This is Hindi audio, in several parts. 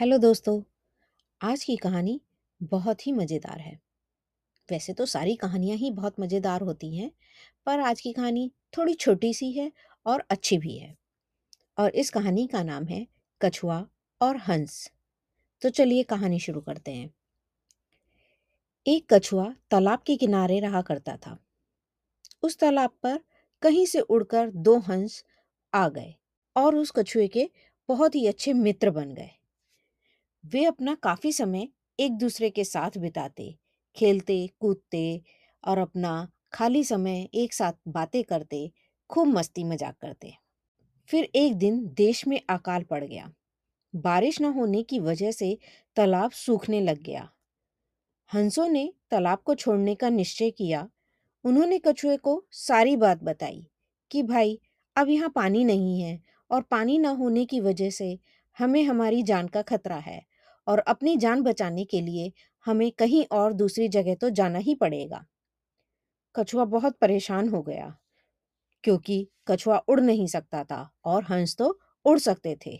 हेलो दोस्तों, आज की कहानी बहुत ही मज़ेदार है। वैसे तो सारी कहानियाँ ही बहुत मज़ेदार होती हैं, पर आज की कहानी थोड़ी छोटी सी है और अच्छी भी है। और इस कहानी का नाम है कछुआ और हंस। तो चलिए कहानी शुरू करते हैं। एक कछुआ तालाब के किनारे रहा करता था। उस तालाब पर कहीं से उड़कर दो हंस आ गए और उस कछुए के बहुत ही अच्छे मित्र बन गए। वे अपना काफ़ी समय एक दूसरे के साथ बिताते, खेलते, कूदते और अपना खाली समय एक साथ बातें करते, खूब मस्ती मज़ाक करते। फिर एक दिन देश में अकाल पड़ गया। बारिश न होने की वजह से तालाब सूखने लग गया। हंसों ने तालाब को छोड़ने का निश्चय किया। उन्होंने कछुए को सारी बात बताई कि, भाई, अब यहाँ पानी नहीं है और पानी न होने की वजह से हमें हमारी जान का खतरा है। और अपनी जान बचाने के लिए हमें कहीं और दूसरी जगह तो जाना ही पड़ेगा। कछुआ बहुत परेशान हो गया, क्योंकि कछुआ उड़ नहीं सकता था और हंस तो उड़ सकते थे।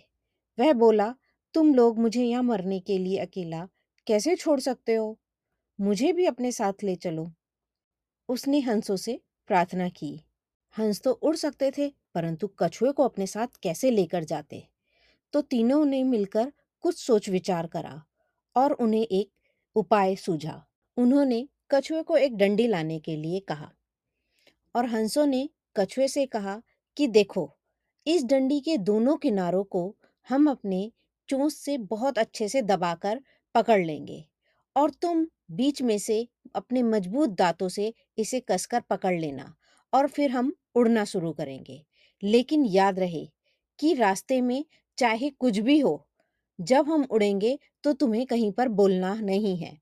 वह बोला, तुम लोग मुझे यहाँ मरने के लिए अकेला कैसे छोड़ सकते हो? मुझे भी अपने साथ ले चलो। उसने हंसों से प्रार्थना की। हंस तो उड़ सकते थे, परंतु कछुए को अपने साथ कैसे लेकर जाते? तो तीनों ने मिलकर कुछ सोच विचार करा और उन्हें एक उपाय सूझा। उन्होंने कछुए को एक डंडी लाने के लिए कहा और हंसों ने कछुए से कहा कि देखो, इस डंडी के दोनों किनारों को हम अपने चोंच से बहुत अच्छे से दबाकर पकड़ लेंगे और तुम बीच में से अपने मज़बूत दांतों से इसे कसकर पकड़ लेना और फिर हम उड़ना शुरू करेंगे। लेकिन याद रहे कि रास्ते में चाहे कुछ भी हो जब हम उड़ेंगे तो तुम्हें कहीं पर बोलना नहीं है।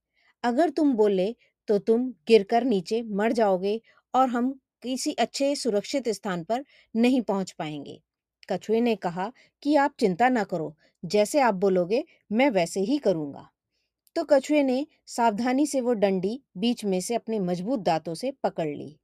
अगर तुम बोले तो तुम गिरकर नीचे मर जाओगे और हम किसी अच्छे सुरक्षित स्थान पर नहीं पहुँच पाएँगे। कछुए ने कहा कि आप चिंता ना करो, जैसे आप बोलोगे, मैं वैसे ही करूँगा। तो कछुए ने सावधानी से वो डंडी बीच में से अपने मज़बूत दांतों से पकड़ ली।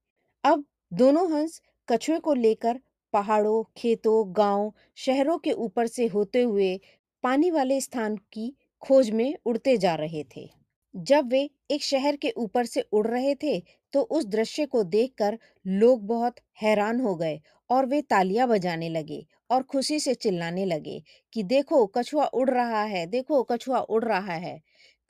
अब दोनों हंस कछुए को लेकर पहाड़ों, खेतों, गाँव, शहरों के ऊपर से होते हुए पानी वाले स्थान की खोज में उड़ते जा रहे थे। जब वे एक शहर के ऊपर से उड़ रहे थे तो उस दृश्य को देखकर लोग बहुत हैरान हो गए और वे तालियाँ बजाने लगे और खुशी से चिल्लाने लगे कि, देखो, कछुआ उड़ रहा है, देखो, कछुआ उड़ रहा है।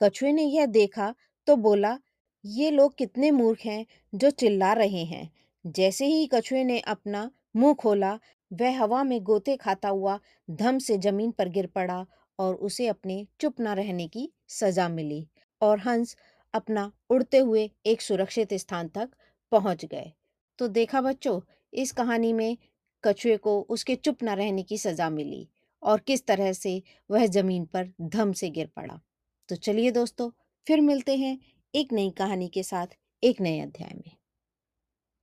कछुए ने यह देखा तो बोला, ये लोग कितने मूर्ख हैं जो चिल्ला रहे हैं। जैसे ही कछुए ने अपना मुँह खोला वह हवा में गोते खाता हुआ धम से ज़मीन पर गिर पड़ा और उसे अपने चुप न रहने की सजा मिली और हंस अपना उड़ते हुए एक सुरक्षित स्थान तक पहुँच गए। तो देखा बच्चों, इस कहानी में कछुए को उसके चुप न रहने की सजा मिली और किस तरह से वह ज़मीन पर धम से गिर पड़ा। तो चलिए दोस्तों, फिर मिलते हैं एक नई कहानी के साथ एक नए अध्याय में।